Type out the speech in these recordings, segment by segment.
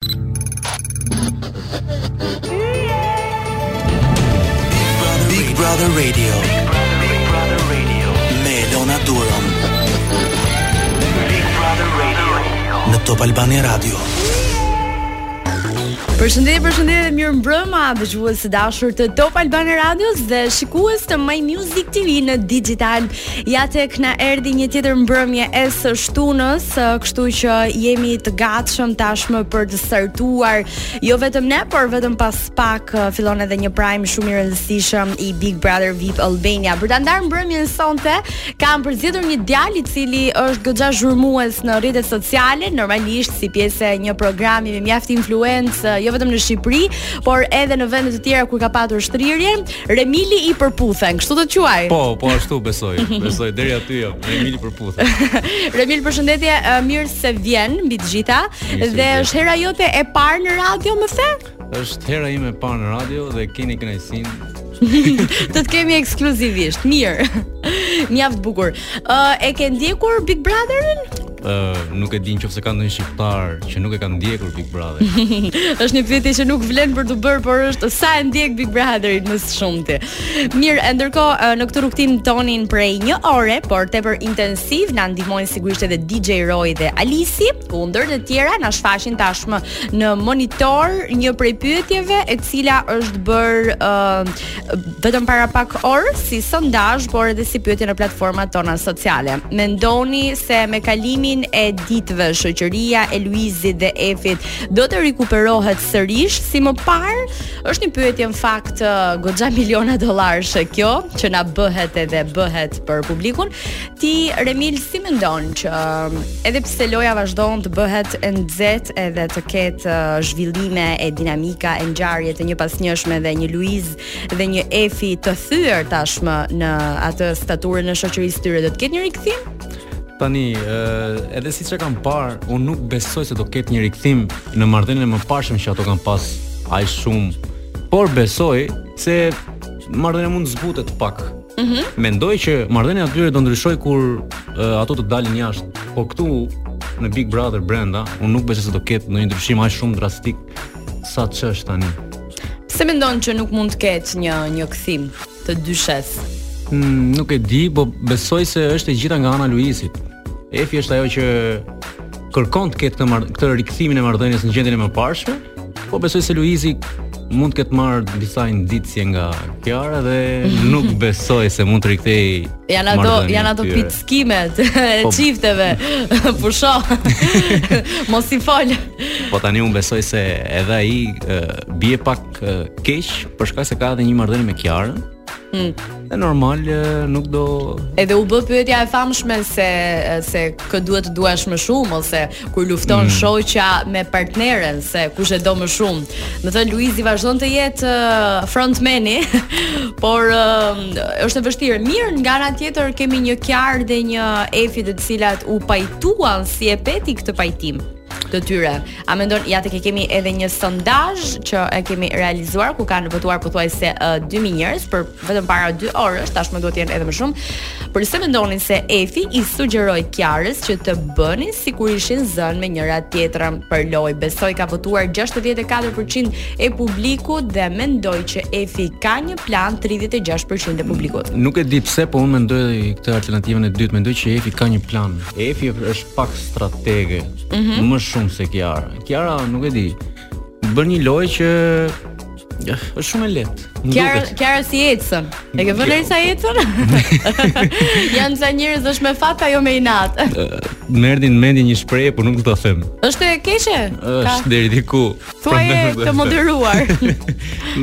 Big Brother Radio. Big Brother Radio. Me Elona Duron. Big Brother Radio. Në Top Albania Radio. Përshëndetje, përshëndetje dhe mirëmbrëma dëgjues të dashur të Top Albania Radios dhe shikues të My Music TV në Digital Ja tek na erdhi një tjetër mbrëmje e së shtunës, kështu që jemi të gatshëm tashmë për të startuar jo vetëm ne, por vetëm pas pak fillon edhe një prime shumë i rëndësishëm i Big Brother VIP Albania. Për ta ndarë mbrëmjen sonte, kam përzgjedhur një djalë i cili është goxha zhurmues në rrjetet sociale, normalisht si pjesë e një programi me mjaft influencë jo vetëm në Shqipëri, por edhe në vende të tjera ku ka patur shtrirje. Remili i Përputhen, kështu do të quaj. Po, po ashtu besoj. Besoj deri aty jam. Remili i Përputhen. Remil, përshëndetje, uh, mirë se vjen mbi të gjitha dhe është hera jote e parë në radio, më the? Është hera ime e parë në radio dhe keni kënaqësinë të të kemi ekskluzivisht. Mirë. Mjaft bukur. Ë uh, e ke ndjekur Big Brotherin? Uh, nuk e di nëse ka ndonjë shqiptar që nuk e ka ndjekur Big Brother. është një pyetje që nuk vlen për t'u bërë, por është sa e ndjek Big Brotherin më së shumti. Mirë, e ndërkohë në këtë rrugëtim tonin prej një ore, por tepër intensiv na ndihmojnë sigurisht edhe DJ Roy dhe Alisi, ku ndër të tjera na shfaqin tashmë në monitor një prej pyetjeve e cila është bërë uh, vetëm para pak orë si sondazh, por edhe si pyetje në platformat tona sociale. Mendoni se me kalimin e ditëve shoqëria e Luizit dhe Efit do të rikuperohet sërish si më parë? Është një pyetje në fakt goxha miliona dollarëshe kjo që na bëhet edhe bëhet për publikun. Ti Remil si mendon që um, edhe pse loja vazhdon të bëhet e nxehtë edhe të ketë uh, zhvillime e dinamika e ngjarje të njëpasnjëshme dhe një Luiz dhe një Efi të thyer tashmë në atë staturën e shoqërisë së tyre do të ketë një rikthim? Tani, edhe siç e kam parë, unë nuk besoj se do ketë një rikthim në marrëdhënien e mëparshme që ato kanë pas aq shumë, por besoj se marrëdhënia mund të zbutet pak Mm -hmm. Mendoj që marrëdhënia e tyre do ndryshojë kur uh, ato të dalin jashtë, por këtu në Big Brother brenda, unë nuk besoj se do ketë ndonjë ndryshim aq shumë drastik sa ç'është tani. Pse mendon që nuk mund të ketë një një kthim të dyshes? Mm, nuk e di, po besoj se është e gjitha nga ana e Luizit. Efi është ajo që kërkon të ketë këtë këtë rikthimin e marrëdhënies në gjendjen e mëparshme, Po besoj se Luizi mund të ketë marrë disa indicie nga Kiara dhe nuk besoj se mund të rikthehet. Janë ato janë ato pickimet e po, çifteve. Pusho. Mos fol. Po tani un besoj se edhe ai bie pak keq për shkak se ka edhe një marrëdhënie me Kiarën. Hmm. E normal nuk do Edhe u bë pyetja e famshme se se kë duhet të duash më shumë ose kur lufton mm. shoqja me partneren se kush e do më shumë. Domethënë Luizi vazhdon të jetë frontmeni, por është e vështirë. Mirë, nga ana tjetër kemi një Kiarë dhe një Efi të cilat u pajtuan si e pe ti këtë pajtim. të tyre. A mendon ja tek e kemi edhe një sondazh që e kemi realizuar ku kanë votuar pothuajse uh, 2000 njerëz por vetëm para 2 orësh, tashmë duhet të jenë edhe më shumë. Përse mendonin se Efi i sugjeroi Kiarës që të bënin sikur ishin zënë me njëra tjetrën për lojë. Besoj ka votuar 64% e publikut dhe mendoj që Efi ka një plan 36% e publikut. Nuk e di pse, po unë mendoj këtë alternativën e dytë, mendoj që Efi ka një plan. Efi është pak stratege, mm -hmm. më shumë se Kiara. Kiara nuk e di. Bën një lojë që Ja, është shumë e lehtë. Kiara, Kiara si ecën. E ke vënë re sa ecën? Janë ca njerëz është me fat apo me inat. Më erdhi në mendje një shprehje, por nuk do ta them. Është e keqe? Është deri diku. Thuaje të moderuar.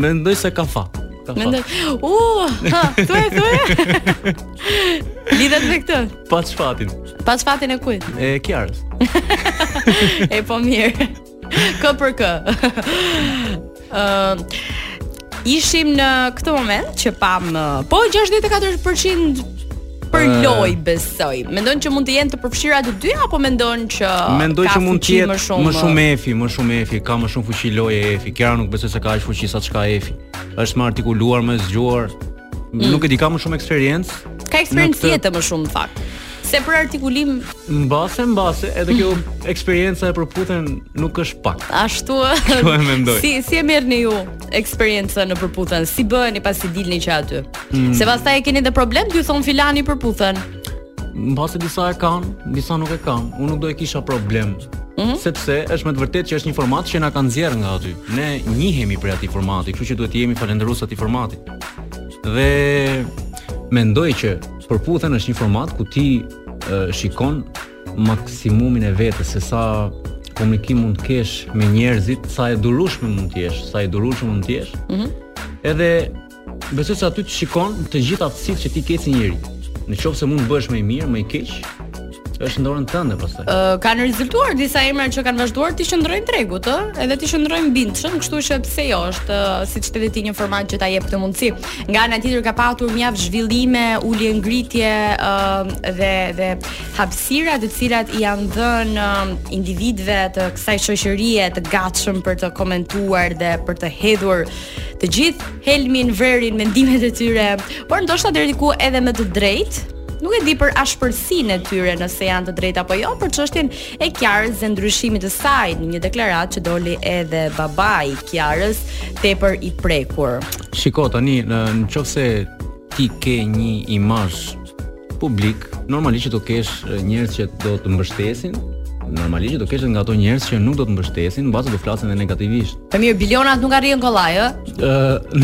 Mendoj se ka fat. Mendoj. U, uh, thuaj, thuaj. Lidhet me këtë. Paç fatin. Paç fatin e kujt? E Kiarës. e po mirë. Kë për kë. Ëm ishim në këtë moment që pamë po 64% për uh, lojë besoj. Mendon që mund të jenë të përfshira të dy apo mendon që Mendoj që mund të jetë më shumë më shumë Efi, më shumë Efi, ka më shumë fuqi loje Efi. Kiara nuk besoj se ka aq fuqi sa ç'ka Efi. Është më e artikuluar, më e zgjuar, Mm. Nuk e di, ka më shumë eksperiencë. Ka eksperiencë këtë... jete më shumë në fakt. Se për artikulim mbase mbase edhe kjo mm. eksperienca e Përputhen nuk është pak. Ashtu ë. e mendoj. Si si e merrni ju eksperiencën në Përputhen? Si bëheni pasi dilni që aty? Mm. Se pastaj e keni edhe problem, ju thonë filani i Përputhen. Mbase disa e kanë, disa nuk e kanë. Unë nuk do e kisha problem. Mm -hmm. Sepse është me të vërtetë që është një format që na ka nxjerrë nga aty. Ne njihemi prej atij formati, kështu që duhet të jemi falënderues atij formati. Dhe mendoj që Përputhen është një format ku ti e, shikon maksimumin e vetes se sa komunikim mund të kesh me njerëzit, sa e durueshme mund të jesh, sa i durueshëm mund të jesh. Mm -hmm. Edhe Besoj se aty të shikon të gjithë aftësitë që ti ke si njeri. Në qoftë se mund të bëhesh më i mirë, më i keq, është në dorën tënde pastaj. Ë uh, kanë rezultuar disa emra që kanë vazhduar t'i qëndrojnë tregut, ë, edhe t'i qëndrojnë bindshëm, kështu që pse jo, është uh, siç the dhe ti një format që ta jep këtë mundësi. Nga ana tjetër ka patur mjaft zhvillime, ulje ngritje ë uh, dhe dhe hapësira të cilat i janë dhënë uh, individëve të kësaj shoqërie të gatshëm për të komentuar dhe për të hedhur Të gjithë helmin, vrerin mendimet e tyre, por ndoshta deri diku edhe me të drejtë, nuk e di për ashpërsinë e tyre nëse janë të drejtë apo jo, për çështjen e Kiarës dhe ndryshimit të saj në një deklaratë që doli edhe babai i Kiarës tepër i prekur. Shiko tani në qoftë se ti ke një imazh publik, normalisht që do kesh njerëz që do të mbështesin, normalisht do kesh nga ato njerëz që nuk do të mbështesin, mbase do flasin edhe negativisht. Po mirë, milionat nuk arrihen kollaj, ë? Ë,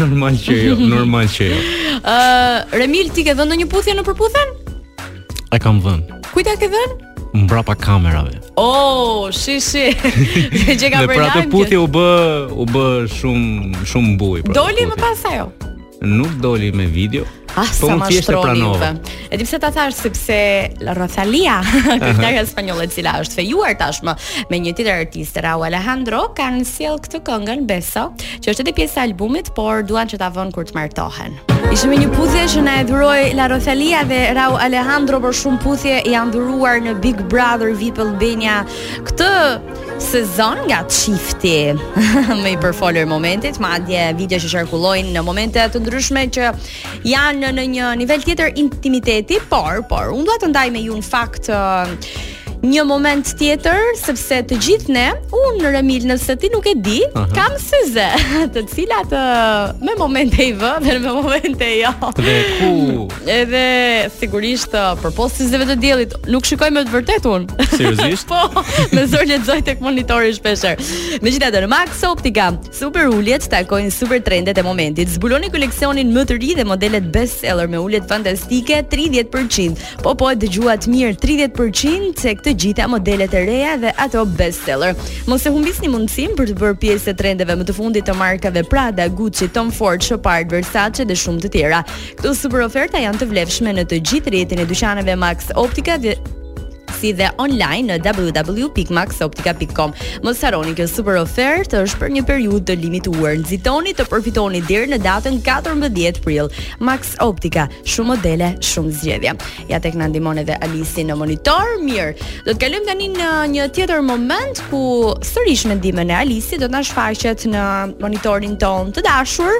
normal që jo, normal që jo. Ë, Remil ti ke dhënë ndonjë puthje në Përputhen? E kam dhënë. Kujt ia ke dhënë? mbrapa kamerave. Oh, shi shi. Dhe që ka për Dhe për atë puthje u bë u bë shumë shumë bujë. Pra, Doli më pas ajo. nuk doli me video. Ah, po sa mashtroni juve. E di pse ta thashë sepse Rosalia, këngëtarja spanjolle e cila është fejuar tashmë me një tjetër artist, Rauw Alejandro, kanë sjellë këtë këngën Beso, që është edhe pjesë e albumit, por duan që ta vënë kur të martohen. Ishim me një puthje që na e dhuroi La Rosalia dhe Rauw Alejandro, por shumë puthje janë dhuruar në Big Brother VIP Albania. Këtë sezon nga çifti më i përfolur i momentit, madje video që qarkullojnë në momente të ndryshme që janë në një nivel tjetër intimiteti, por por unë dua të ndaj me ju në fakt një moment tjetër sepse të gjithë ne, unë Remil nëse ti nuk e di, uh -huh. kam syze, të cilat uh, me momente i vë dhe me momente jo. Dhe ku Edhe sigurisht uh, përpos syzeve të diellit nuk shikoj me të vërtetë unë. Seriozisht? po, me zor lexoj tek monitori shpeshherë. Megjithatë, në Max Optica, super uljet takojnë super trendet e momentit. Zbuloni koleksionin më të ri dhe modelet best seller me uljet fantastike 30%. Po po e dëgjuat mirë 30% tek të gjitha modelet e reja dhe ato best seller. Mos e humbisni mundësinë për t'u bërë pjesë e trendeve më të fundit të markave Prada, Gucci, Tom Ford, Chopard, Versace dhe shumë të tjera. Këto super oferta janë të vlefshme në të gjithë rrjetin e dyqaneve Max Optica si dhe online në www.maxoptica.com. Mos harroni kjo super ofertë është për një periudhë të limituar. Nxitoni të përfitoni deri në datën 14 prill. Max Optica, shumë modele, shumë zgjedhje. Ja tek na ndihmon edhe Alisi në monitor. Mirë, do të kalojmë tani në një tjetër moment ku sërish me ndihmën e Alisi do të na shfaqet në monitorin tonë të dashur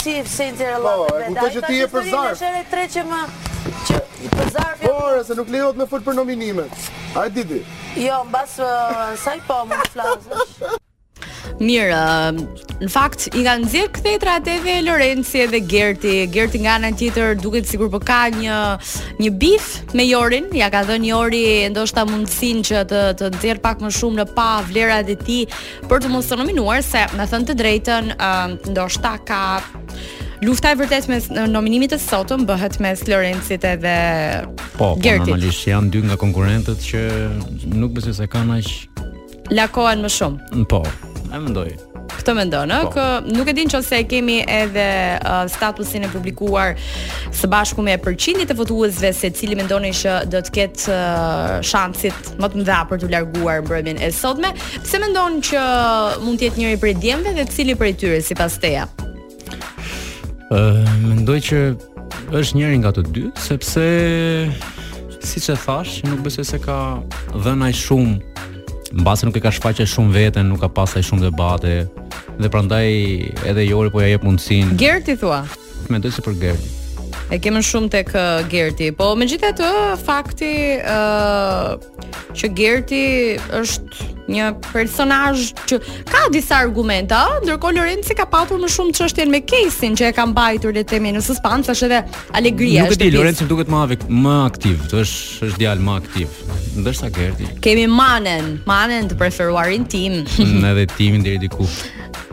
Shif, se nxjerr llafe vetë. Po, e kuptoj që ti je për zarf. Shërë e tre që më... Që je për zarf... Po, se nuk lejohet me fol për nominimet. Hajde Didi. Jo, mbase, sa i po më flasësh. Mirë, në fakt i kanë nxjerr kthetrat edhe Lorenci dhe Gerti. Gerti nga ana tjetër duket sikur po ka një një bif me Jorin, ja ka dhënë Jori ndoshta mundësinë që të të nxjerr pak më shumë në pa vlerat e tij, Për të mos u nominuar se me thënë të drejtën, uh, ndoshta ka Lufta e vërtetë mes nominimit të sotëm bëhet mes Lorencit edhe po, po Gertit. Po, normalisht janë dy nga konkurrentët që nuk besoj se kanë aq lakohen më shumë. Po, e mendoj. Këtë mendon, ë, po. nuk e di nëse e kemi edhe uh, statusin e publikuar së bashku me përqindjet e votuesve se cili mendoni që do të ketë uh, shanset më të mëdha për t'u larguar mbrëmjen e sotme. Pse mendon që mund të jetë njëri prej djemve dhe cili prej tyre sipas teja? Ë, uh, mendoj që është njëri nga të dy, sepse siç e thash, nuk besoj se ka dhënë aq shumë mbase nuk e ka shfaqur shumë veten, nuk ka pasur shumë debate dhe prandaj edhe Jori po ja jep mundësinë. Gerti thua. Mendoj se për Gerti. E kemi shumë tek Gerti, po megjithatë fakti ë uh, që Gerti është një personazh që ka disa argumenta, ndërkohë Lorenci ka patur më shumë çështjen me Kesin që e ka mbajtur le të themi në suspans, është edhe alegria. Nuk e di, Lorenci më duket më aktiv, është është djalë më aktiv. Ndërsa Gerti. Kemi Manen, Manen të preferuarin tim. Po edhe timin deri diku.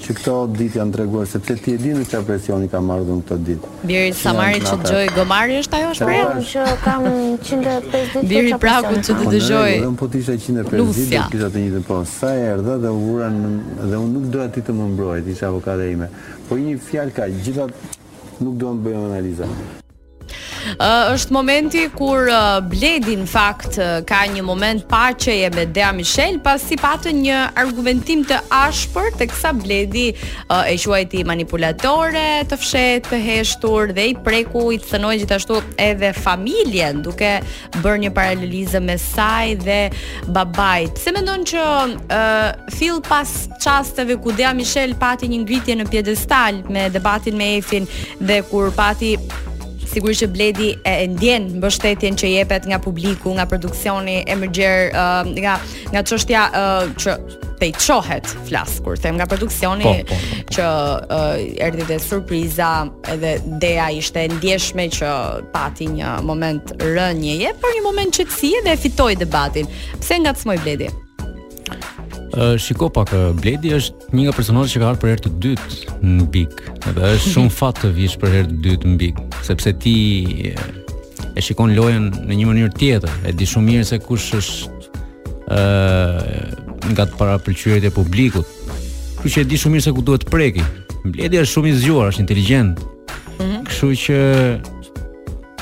Që këto ditë janë treguar sepse ti e di në çfarë presioni kam marrë unë këto ditë. Bjeri samarit që të dëgjojë gomari është ajo shprehja? Po, që kam 150 ditë. Bjeri pragut që të dëgjojë. Unë po të isha 150 ditë do kisha të njëjtën po. Sa erdha dhe u vura dhe unë nuk doja ti të më mbroje, të ishe avokate ime. Po një fjalë ka, gjithat nuk duam të bëjmë analiza. Uh, është momenti kur uh, Bledi në fakt uh, ka një moment paqeje me Dea Michel pasi patën një argumentim të ashpër teksa Bledi uh, e quajti manipulatore, të fshehtë, të heshtur dhe i preku i cënoi gjithashtu edhe familjen duke bërë një paralelizëm mes saj dhe babait. Pse mendon që ë uh, fill pas çasteve ku Dea Michel pati një ngritje në piedestal me debatin me Efin dhe kur pati sigurisht që Bledi e, e ndjen mbështetjen që jepet nga publiku, nga produksioni e më gjerë, uh, nga nga çështja uh, që të çohet të flasë kur them nga produksioni po, po, po, po. që uh, erdhi dhe surpriza edhe Dea ishte e ndjeshme që pati një moment rënieje por një moment qetësie dhe e fitoi debatin pse ngacmoi Bledi Uh, shiko pak, uh, Bledi është një nga personazhet që ka ardhur për herë të dytë në Big. Edhe është shumë fat të vish për herë të dytë në Big, sepse ti e shikon lojën në një mënyrë tjetër, e di shumë mirë se kush është ë nga të parapëlqyerit e publikut. Kështu që e di shumë mirë se ku duhet të preki. Bledi është shumë i zgjuar, është inteligjent. Mhm. Kështu që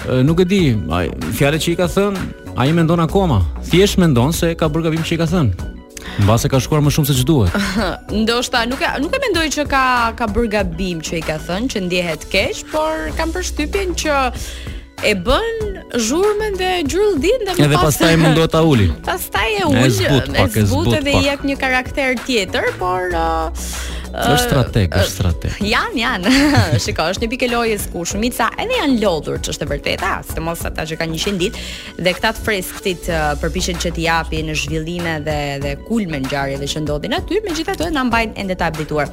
ë, nuk e di, ai fjalët që i ka thënë, ai mendon akoma. Thjesht mendon se ka bërë gabim që i ka thënë. Mbase ka shkuar më shumë se ç'duhet. Ndoshta nuk e nuk e mendoj që ka ka bërë gabim që i ka thënë që ndjehet keq, por kam përshtypjen që e bën zhurmën dhe gjurulldinë dhe edhe pastaj mundohet ta uli. Pastaj e ul, e zbut, pak, e zbut edhe i jep një karakter tjetër, por uh, është uh, strateg, është strateg. Jan, jan. Shiko, është një pikë e lojës ku shumica edhe janë lodhur, ç'është e vërteta, sidomos ata që kanë 100 ditë dhe këta të freskëtit uh, përpiqen që t'i japin zhvillime dhe dhe kulme ngjarjeve që ndodhin aty, megjithatë na mbajnë ende të habitur.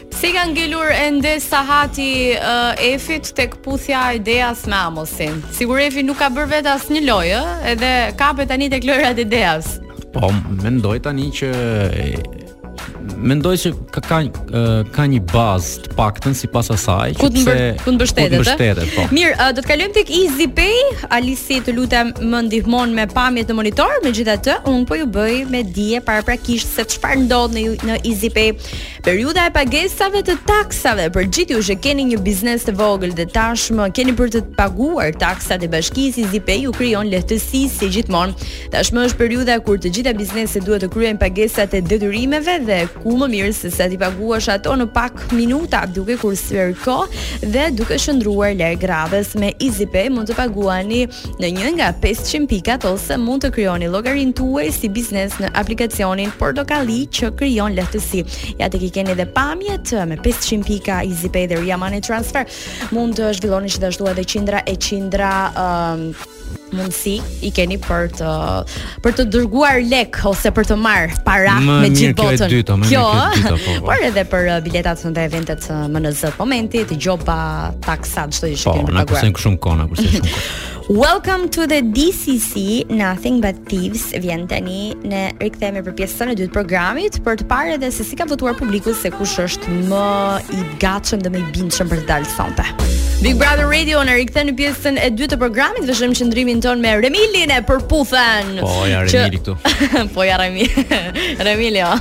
Se i ka ngelur ende sahati uh, Efit tek puthja e Deas me Amosin. Sikur Efi nuk ka bër vetë asnjë lojë, edhe kapet tani tek lojrat e Deas. Po, mendoj tani që mendoj se ka ka ka një bazë të paktën sipas asaj që pse ku mbështetet. Ku mbështetet po. Mirë, uh, do të kalojmë tek Easy Pay. Alisi, të lutem, më ndihmon me pamjet në monitor, megjithatë, un po ju bëj me dije paraprakisht se çfarë ndodh në në Easy Pay. Periudha e pagesave të taksave për gjithë ju që keni një biznes të vogël dhe tashmë keni për të paguar taksat e bashkisë Easy Pay ju krijon lehtësi si gjithmonë. Tashmë është periudha kur të gjitha bizneset duhet të kryejnë pagesat e detyrimeve dhe ku më mirë sesa t'i paguash ato në pak minuta duke kursyer kohë dhe duke qëndruar larg radhës me Easy Pay mund të paguani në një nga 500 pikat ose mund të krijoni llogarinë tuaj si biznes në aplikacionin portokalli që krijon lehtësi. Ja tek i keni edhe pamjet me 500 pika EasyPay dhe Ria Money Transfer. Mund të zhvilloni gjithashtu edhe qindra e qindra um, mundësi i keni për të për të dërguar lek ose për të marr para më me gjithë botën. Dyto, më kjo, kjo dyto, po, po. por edhe për uh, biletat në eventet uh, më në zë të momentit gjoba, taksa sa çdo gjë që po, kemi paguar. Po, na kushton shumë kona, kushton shumë. Welcome to the DCC Nothing But Thieves vjen tani ne rikthehemi për pjesën e dytë të programit për të parë edhe se si ka votuar publiku se kush është më i gatshëm dhe më i bindshëm për të dalë sonte. Big Brother Radio u rikthyem në pjesën e dytë të programit dhe shëmë qëndrimin tonë me Remilin e për puthen Po, ja Remili këtu Po, ja Remili Remili, o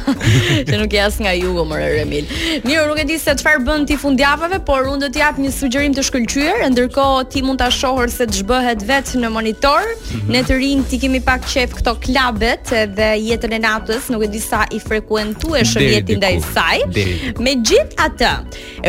Që nuk je nga jugu, more Remil Mirë, nuk e di se çfarë bën ti fundjavave, por unë do të jap një sugjerim të shkëlqyer, ndërkohë ti mund ta shohësh se ç'bëhet vetë në monitor. Mm -hmm. Ne të rinjtë t'i kemi pak qejf këto klabet dhe jetën e natës, nuk e di sa i frekuentueshëm je ti ndaj saj. Megjithatë,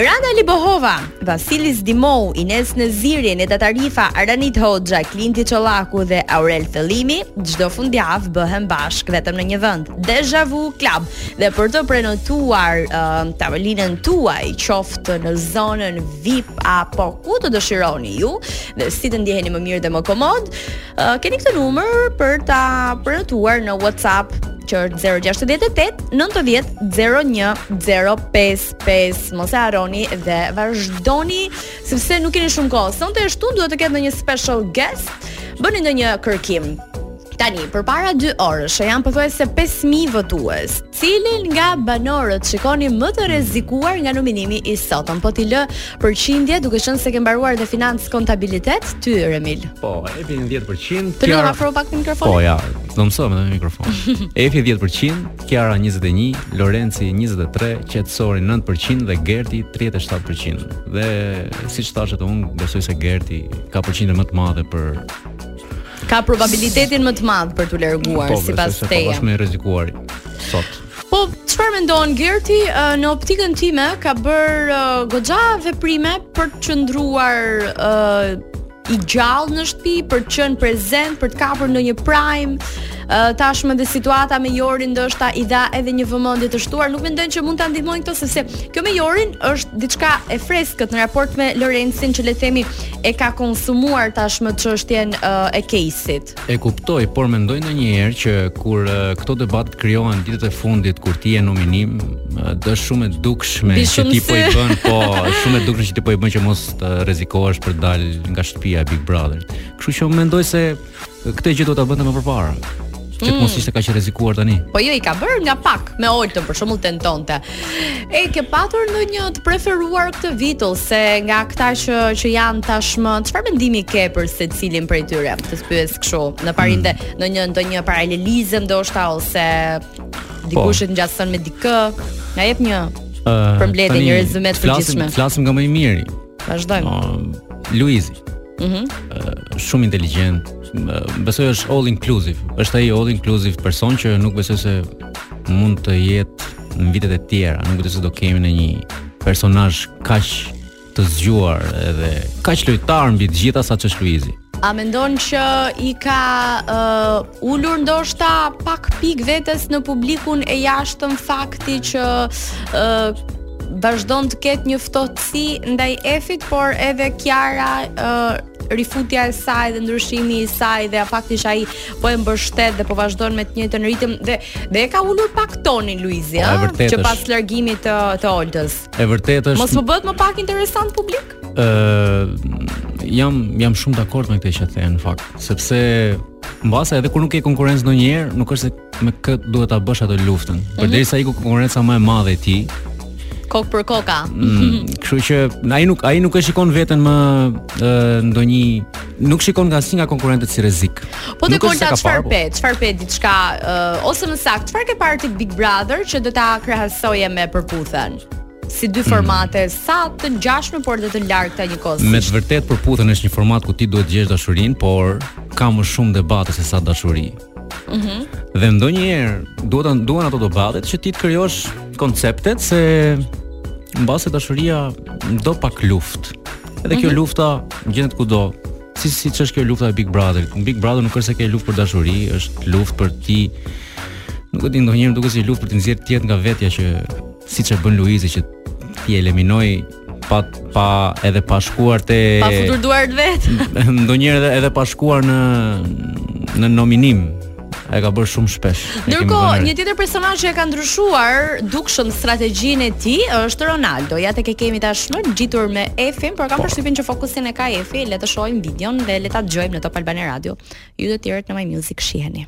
Randa Libohova, Vasilis Dimou, Ines Neziri, Neta Tarifa, Aranit Hoxha, Klinti Çollaku dhe Aurel Thëllimi, çdo fundjavë bëhen bashkë vetëm në një vend. Deja Vu Club. Dhe për të prenotuar uh, tavolinën tuaj, qoftë në zonën VIP apo ku të dëshironi ju, dhe si të ndjeheni më mirë dhe më komod, uh, keni këtë numër për ta prenotuar në WhatsApp që është 068 90 01 055 mos e harroni dhe vazhdoni sepse nuk keni shumë kohë sonte e shtunë duhet të ketë ndonjë special guest bëni ndonjë kërkim Tani, përpara dy orësh, janë pothuajse 5.000 votues, cilin nga banorët shikoni më të rrezikuar nga nominimi i sotëm, po t'i lë përqindjet, duke qenë se ke mbaruar dhe financë kontabilitet, ty, Remil. Po, Efi në 10% Të lutem afro pak në mikrofon? Po, ja, do mësohem me mikrofon. Efi 10%, Kjara 21, Lorenci 23, Qetësori 9% dhe Gerti 37%. Dhe, siç thashë dhe unë, besoj se Gerti ka përqindjen më të madhe për Ka probabilitetin më të madh për t'u larguar po, sipas teje. Po, është shumë i rrezikuar sot. Po, çfarë mendon? Gerti në optikën time ka bërë goxha veprime për të qëndruar i gjallë në shtëpi për të qenë prezent, për të kapur ndonjë prime. Uh, tashmë dhe situata me Jorin ndoshta i dha edhe një vëmendje të shtuar. Nuk mendon që mund ta ndihmojnë këto sepse kjo me Jorin është diçka e freskët në raport me Lorencin që le të themi e ka konsumuar tashmë çështjen e Kejsit. E kuptoj, por mendoj ndonjëherë që kur këto debatet krijohen ditët e fundit kur ti je në nominim, do jetë shumë e dukshme që ti po i bën, po shumë e dukshme që ti po i bën që mos të rrezikohesh për të dalë nga shtëpia e Big Brother. Kështu që mendoj se Këtë gjë do ta bënte më përpara. Që mm. mos ishte kaq i rrezikuar tani. Po jo, i ka bërë nga pak me Oltën, për shembull tentonte. E ke patur ndonjë të preferuar këtë vit ose nga këta që që janë tashmë, çfarë mendimi ke për secilin prej tyre? Të pyes kështu, në parim, mm. ndonjë ndonjë paralelizëm ndoshta ose dikush po. që ngjason me dikë, na jep një uh, përmbledhje, një rezume të përgjithshme. Flasim, flasim nga më i miri. Vazhdojmë. Uh, Luizi. Mhm. Mm uh, shumë inteligjent. Uh, besoj është all inclusive. Është ai all inclusive person që nuk besoj se mund të jetë në vitet e tjera. Nuk besoj se do kemi në një personazh kaq të zgjuar edhe kaq lojtar mbi të gjitha sa ç'është Luizi. A mendon që i ka uh, ulur ndoshta pak pikë vetes në publikun e jashtëm fakti që uh, vazhdon të ketë një ftohtësi ndaj Efit, por edhe Kiara uh, rifutja e saj dhe ndryshimi i saj dhe fakti që ai po e mbështet dhe po vazhdon me të njëjtën ritëm dhe dhe e ka ulur pak tonin Luizi, ëh, që pas largimit të të Oltës. E vërtetë është. Mos po bëhet më pak interesant publik? ë uh, jam jam shumë dakord me këtë që the në fakt, sepse mbase edhe kur nuk ke konkurrencë ndonjëherë, nuk është se me kë duhet ta bësh atë luftën. Mm -hmm. Përderisa iku konkurrenca më e madhe e tij, kokë për kokë. Mm, kështu që ai nuk ai nuk e shikon veten më ndonjë nuk shikon nga asnjë nga konkurrentët si rrezik. Po ti Konta çfarë pe, po. çfarë pe diçka ose më saktë, çfarë ke parë te Big Brother që do ta krahasoje me Përputhen? si dy formate hmm. sa të ngjashme por edhe të largëta njëkohësisht. Me të vërtetë Përputhen është një format ku ti duhet të gjesh dashurinë, por ka më shumë debate se sa dashuri. Mhm. Mm dhe ndonjëherë duhen duhen ato debatet që ti të krijosh konceptet se mbase dashuria do pak luftë. Edhe kjo mm -hmm. lufta gjendet kudo. Si siç është kjo lufta e Big Brother? Big Brother nuk është se ke luftë për dashuri, është luftë për ti nuk e di ndonjëherë duket si luftë për të nxjerrë tjetrin nga vetja që siç e bën Luizi që t'i eliminojë pa pa edhe pa shkuar te pa futur duart vetë. Ndonjëherë edhe, edhe pa shkuar në në nominim e ka bërë shumë shpesh. Ndërkohë, një tjetër personazh që e ka ndryshuar dukshëm strategjinë e tij është Ronaldo. Ja tek e kemi tashmë ngjitur me Efin, por kam po. përshtypjen që fokusin e ka te Efi. Le të shohim videon dhe le ta dëgjojmë në Top Albania Radio. Ju të tjerët në My Music shiheni.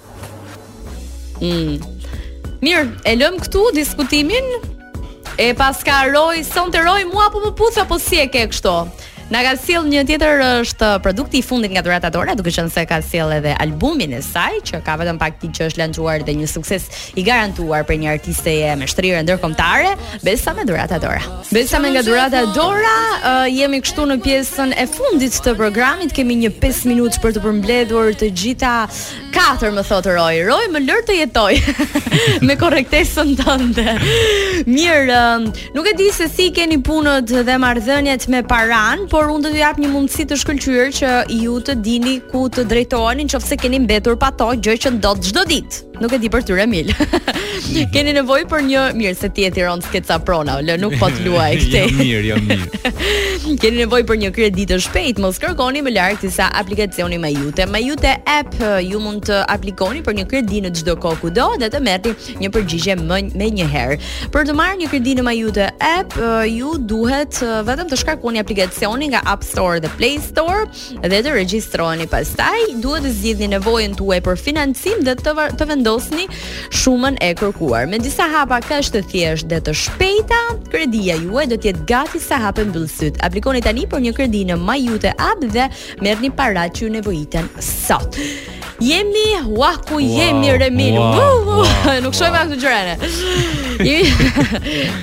Mm. Mirë, e lëmë këtu diskutimin. E paska Roj, sonte Roj mua apo më puth apo si e ke kështu. Na ka sjell një tjetër është produkti i fundit nga Dhurata Dora, duke qenë se ka sjell edhe albumin e saj që ka vetëm pak ditë që është lançuar dhe një sukses i garantuar për një artiste me shtrirje ndërkombëtare, Besame Dhurata Dora. Besame nga Dhurata Dora, uh, jemi këtu në pjesën e fundit të programit, kemi një 5 minuta për të përmbledhur të gjitha Katër më thotë Roj. Roj më lër të jetoj me korrektesën tënde. Mirë, um, nuk e di se si i keni punët dhe marrëdhëniet me paranë, por unë do t'ju jap një mundësi të shkëlqyer që ju të dini ku të drejtoheni në qoftë se keni mbetur pa to, gjë që ndodh çdo ditë. Nuk e di për ty Emil. Keni nevojë për një mirë se ti e tiron s'ke ca prona, lë nuk po të luaj këtë. jo mirë, jo mirë. Keni nevojë për një kredi të shpejtë, mos kërkoni më larg sesa aplikacioni MyIute. Me MyIute app ju mund të aplikoni për një kredi në çdo kohë kudo dhe të merrni një përgjigje menjëherë. Për të marrë një kredi në MyIute app, ju duhet vetëm të shkarkoni aplikacionin nga App Store dhe Play Store dhe të regjistroheni pastaj, duhet të zgjidhni nevojën tuaj për financim dhe të, të vendosni shumën e kërkuar. Me disa hapa kaq të thjeshtë dhe të shpejta, kredia juaj do të jetë gati sa hap e mbyll sytë. Aplikoni tani për një kredi në MyIute app dhe merrni paratë që ju nevojiten sot. Jemi, ua ku jemi wow, Remil. Wow, wow, wow, wow, nuk shojmë wow. ato gjëra.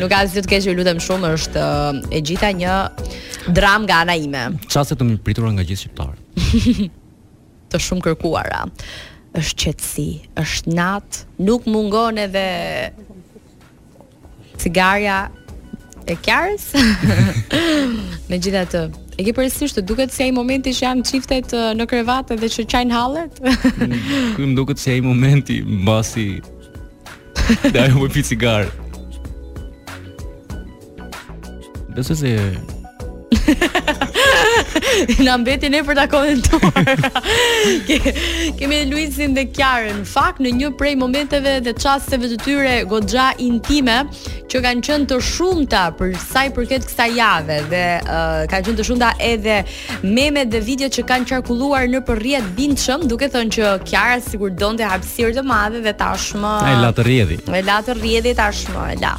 nuk ka asgjë të keq, ju lutem shumë, është e gjitha një Dramë nga ana ime. Çaste të mirëpritura nga gjithë shqiptarët, të shumë kërkuara. Është qetësi, është natë, nuk mungon edhe cigarja e Kiarës. Megjithatë, E ke përsëri s'të duket si ai momenti që janë çiftet në krevat dhe që qajnë hallet? Ky më duket si ai momenti mbasi Dhe ajo më pi cigare Besoj se Na mbeti ne për ta komentuar. Kemi Luizin dhe Kiarën. Në fakt në një prej momenteve dhe çasteve të tyre goxha intime që kanë qenë të shumta për sa i përket kësaj jave dhe uh, kanë qenë të shumta edhe memet dhe videot që kanë qarkulluar nëpër rrjet bindshëm, duke thënë që Kiara sikur donte hapësirë të madhe dhe tashmë. E la të rrjedhi. E la të rrjedhi tashmë, e la.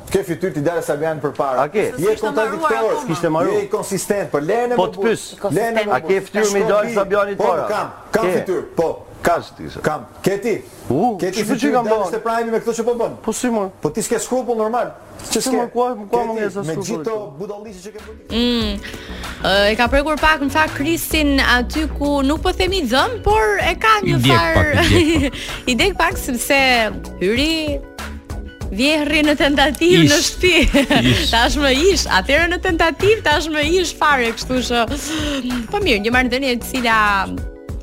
Ti ke fytyrë t'i dalësh Sabianit përpara. A ke? Je kontradiktor, s'kishte marrë. Je konsistent, po lene më. Po të pyes. Lene më. A ke fytyrë me i dalë Sabianit përpara? Po kam, kam fytyrë. Po. Kam ti. Kam. Ke ti. U, ke ti fytyrë kam bërë. Ishte prajmi me këtë që po bën. Po si mër? Po ti s'ke skrupull normal. Ç'ke? Ku ka më ngjesa skrupull? Me gjithë budallëqe që ke bërë. Mm. E ka prekur pak në fakt Kristin aty ku nuk po them i dhemb, por e ka një farë. I djeg pak sepse hyri vjehrri në tentativë në shtëpi. tashmë ish, atëherë në tentativë, tashmë ish fare, kështu që po mirë, një marrëdhënie e cila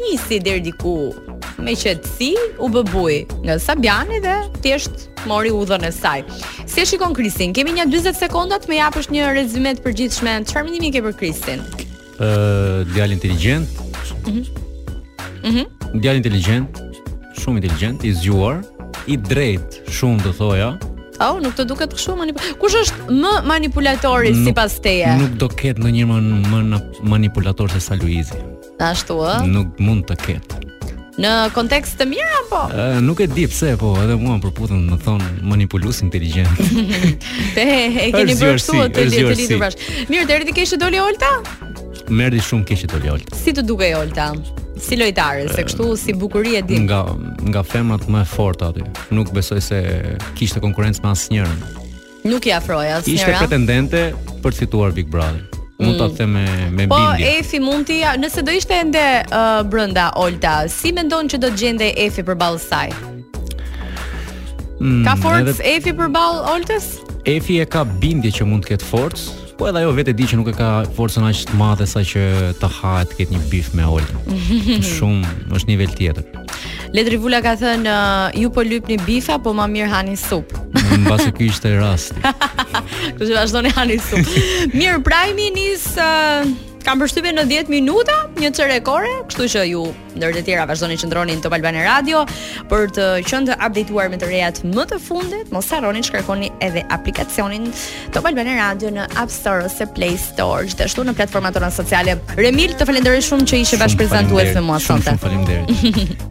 nisi deri diku me qetësi u bë bujë nga Sabiani dhe thjesht mori udhën e saj. Si e shikon Kristin? Kemi nja 40 sekonda të më japësh një rezyme të përgjithshme. Çfarë mendimi ke për Kristin? Ë, uh, djalë inteligjent. Mhm. Mm mhm. Mm djalë inteligjent, shumë inteligjent, i zgjuar, i drejtë, shumë do thoja. Au, oh, nuk të duket kështu manipul... Kush është më manipulatori sipas teje? Nuk do ketë ndonjë më, më manipulator sesa Luizi. Ashtu ë? Nuk mund të ketë. Në kontekst të mirë apo? Ë, nuk e di pse, po edhe mua më përputhen më thon manipulues inteligjent. Te e keni bërë kështu të lidhur të lidhur bash. Mirë, deri ti ke ishte doli Olta? Më erdhi shumë keq që doli Olta. Si të dukej Olta? Si lojtare, se kështu si bukuri e di. Nga nga femrat më të forta aty. Nuk besoj se kishte konkurrencë me asnjërin. Nuk i afrohej asnjëra. Ishte pretendente për të fituar Big Brother. Mund ta mm. them me me po, bindje. Po Efi mund ti, nëse do ishte ende uh, brenda Olta, si mendon që do të gjendej Efi përballë saj? Mm, ka forcë edhe... Efi përballë Oltës? Efi e ka bindje që mund të ketë forcë, Po edhe ajo vetë e di që nuk e ka forcën aq të madhe sa që të hahet të ketë një bif me Oltën. Shumë, është nivel tjetër. Ledri Vula ka thënë uh, ju po lypni bifa, po ma mirë hani sup. Mbase ky ishte rast. Kështu që vazhdoni hani sup. mirë, Prime-i nis uh, kam përshtypjen në 10 minuta, një çerek ore, kështu që ju Ndër të tjera vazhdoni qëndroni në Top Albania Radio për të qenë të updateuar me të rejat më të fundit. Mos harroni të shkarkoni edhe aplikacionin Top Albania Radio në App Store ose Play Store, gjithashtu në platformat tona sociale. Remil, të falenderoj shumë që ishe bashkëprezantues me mua sonte. Faleminderit.